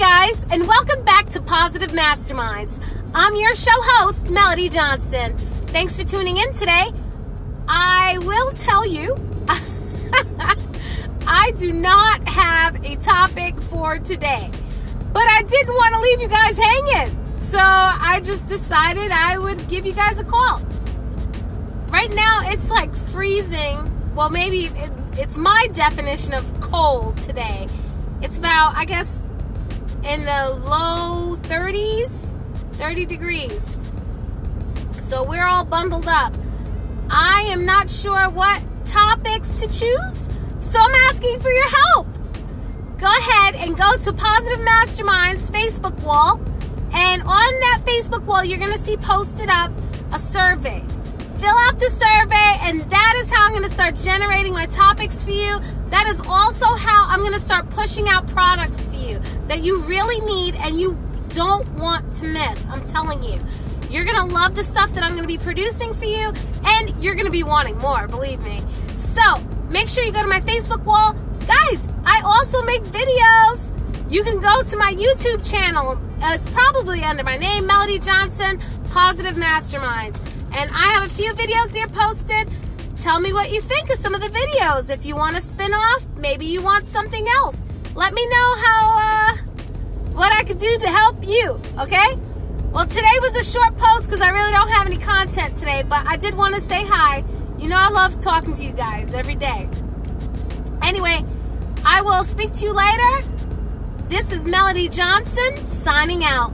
guys, and welcome back to Positive Masterminds. I'm your show host, Melody Johnson. Thanks for tuning in today. I will tell you, I do not have a topic for today, but I didn't want to leave you guys hanging. So I just decided I would give you guys a call. Right now, it's like freezing. Well, maybe it, it's my definition of cold today. It's about, I guess, in the low 30s, 30 degrees. So we're all bundled up. I am not sure what topics to choose, so I'm asking for your help. Go ahead and go to Positive Masterminds Facebook wall, and on that Facebook wall, you're going to see posted up a survey. Fill out the survey, and that is how I'm going to start generating my topics for you. That is also how I'm going to start pushing out products for you that you really need and you don't want to miss. I'm telling you. You're going to love the stuff that I'm going to be producing for you, and you're going to be wanting more, believe me. So make sure you go to my Facebook wall. Guys, I also make videos. You can go to my YouTube channel. Uh, it's probably under my name, Melody Johnson, Positive Masterminds. And I have a few videos there posted. Tell me what you think of some of the videos. If you want to spin off, maybe you want something else. Let me know how, uh, what I could do to help you, okay? Well, today was a short post because I really don't have any content today, but I did want to say hi. You know, I love talking to you guys every day. Anyway, I will speak to you later. This is Melody Johnson signing out.